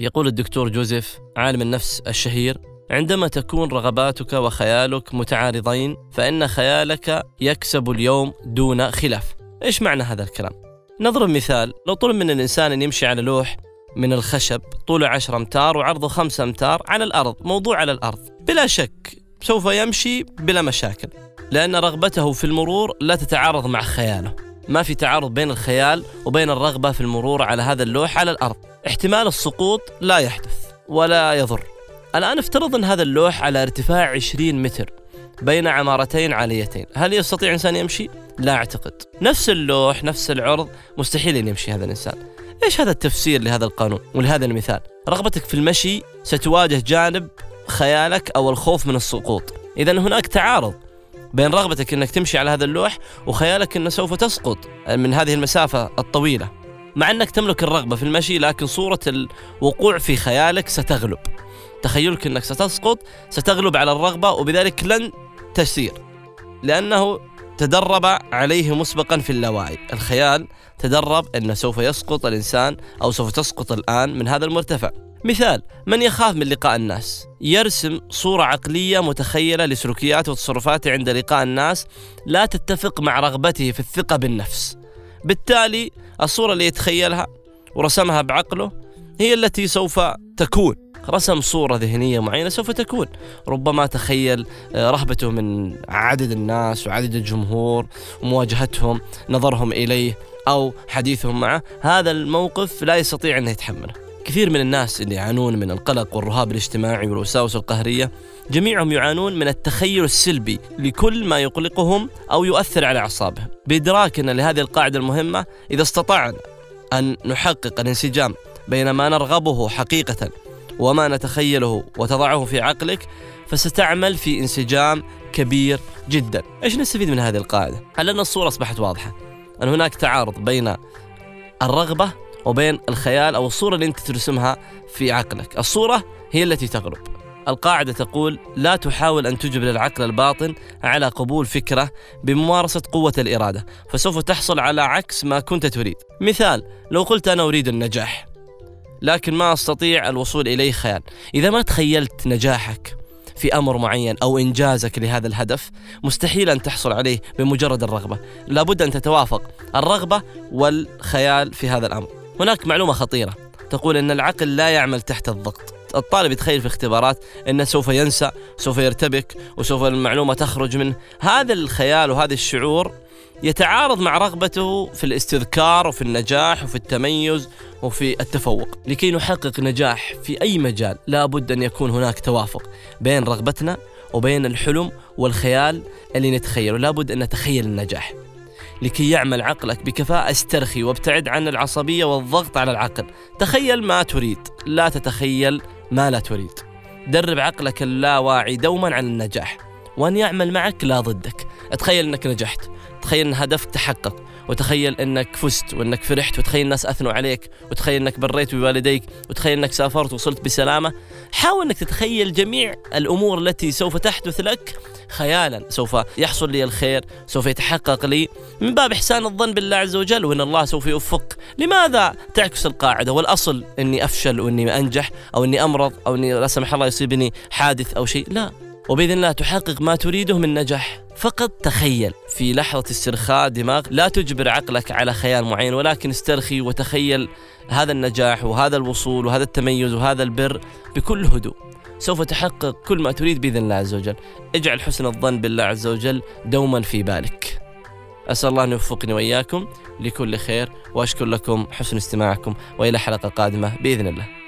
يقول الدكتور جوزيف عالم النفس الشهير عندما تكون رغباتك وخيالك متعارضين فإن خيالك يكسب اليوم دون خلاف. إيش معنى هذا الكلام؟ نضرب مثال لو طلب من الإنسان أن يمشي على لوح من الخشب طوله 10 أمتار وعرضه 5 أمتار على الأرض موضوع على الأرض. بلا شك سوف يمشي بلا مشاكل لأن رغبته في المرور لا تتعارض مع خياله. ما في تعارض بين الخيال وبين الرغبة في المرور على هذا اللوح على الأرض. احتمال السقوط لا يحدث ولا يضر. الآن افترض أن هذا اللوح على ارتفاع 20 متر بين عمارتين عاليتين. هل يستطيع إنسان يمشي؟ لا أعتقد. نفس اللوح نفس العرض مستحيل أن يمشي هذا الإنسان. إيش هذا التفسير لهذا القانون ولهذا المثال؟ رغبتك في المشي ستواجه جانب خيالك أو الخوف من السقوط. إذا هناك تعارض بين رغبتك إنك تمشي على هذا اللوح وخيالك إنه سوف تسقط من هذه المسافة الطويلة. مع أنك تملك الرغبة في المشي لكن صورة الوقوع في خيالك ستغلب. تخيلك أنك ستسقط ستغلب على الرغبة وبذلك لن تسير. لأنه تدرب عليه مسبقا في اللاوعي الخيال تدرب انه سوف يسقط الإنسان أو سوف تسقط الآن من هذا المرتفع. مثال من يخاف من لقاء الناس؟ يرسم صورة عقلية متخيلة لسلوكياته وتصرفاته عند لقاء الناس لا تتفق مع رغبته في الثقة بالنفس. بالتالي الصورة اللي يتخيلها ورسمها بعقله هي التي سوف تكون. رسم صورة ذهنية معينة سوف تكون. ربما تخيل آه، رهبته من عدد الناس وعدد الجمهور ومواجهتهم نظرهم إليه أو حديثهم معه. هذا الموقف لا يستطيع أن يتحمله. كثير من الناس اللي يعانون من القلق والرهاب الاجتماعي والوساوس القهرية جميعهم يعانون من التخيل السلبي لكل ما يقلقهم أو يؤثر على أعصابهم. بإدراكنا لهذه القاعدة المهمة إذا استطعنا أن نحقق الانسجام بين ما نرغبه حقيقة وما نتخيله وتضعه في عقلك فستعمل في انسجام كبير جدا. إيش نستفيد من هذه القاعدة؟ هل أن الصورة أصبحت واضحة؟ أن هناك تعارض بين الرغبة وبين الخيال أو الصورة اللي أنت ترسمها في عقلك. الصورة هي التي تغلب القاعدة تقول لا تحاول أن تجبر العقل الباطن على قبول فكرة بممارسة قوة الإرادة فسوف تحصل على عكس ما كنت تريد. مثال لو قلت أنا أريد النجاح لكن ما أستطيع الوصول إليه خيال. إذا ما تخيلت نجاحك في أمر معين أو إنجازك لهذا الهدف مستحيل أن تحصل عليه بمجرد الرغبة، لابد أن تتوافق الرغبة والخيال في هذا الأمر. هناك معلومة خطيرة. تقول أن العقل لا يعمل تحت الضغط. الطالب يتخيل في اختبارات إنه سوف ينسى، سوف يرتبك، وسوف المعلومة تخرج منه، هذا الخيال وهذا الشعور يتعارض مع رغبته في الاستذكار وفي النجاح وفي التميز وفي التفوق، لكي نحقق نجاح في أي مجال لابد أن يكون هناك توافق بين رغبتنا وبين الحلم والخيال اللي نتخيله، لابد أن نتخيل النجاح. لكي يعمل عقلك بكفاءة استرخي وابتعد عن العصبية والضغط على العقل. تخيل ما تريد. لا تتخيل ما لا تريد. درب عقلك اللاواعي دوما على النجاح. وأن يعمل معك لا ضدك. تخيل أنك نجحت. تخيل أن هدفك تحقق وتخيل إنك فزت وإنك فرحت وتخيل الناس أثنوا عليك وتخيل إنك بريت بوالديك وتخيل إنك سافرت وصلت بسلامة. حاول إنك تتخيل جميع الأمور التي سوف تحدث لك خيالا. سوف يحصل لي الخير سوف يتحقق لي من باب إحسان الظن بالله عز وجل وأن الله سوف يوفق. لماذا تعكس القاعدة؟ والأصل أني أفشل وأني أنجح أو أني أمرض أو أني لا سمح الله يصيبني حادث أو شيء. لا. وبإذن الله تحقق ما تريده من نجاح. فقط تخيل. في لحظة استرخاء دماغ لا تجبر عقلك على خيال معين ولكن استرخي وتخيل هذا النجاح وهذا الوصول وهذا التميز وهذا البر بكل هدوء. سوف تحقق كل ما تريد بإذن الله عز وجل. اجعل حسن الظن بالله عز وجل دوما في بالك. أسأل الله أن يوفقني وإياكم لكل خير وأشكر لكم حسن استماعكم وإلى حلقة قادمة بإذن الله.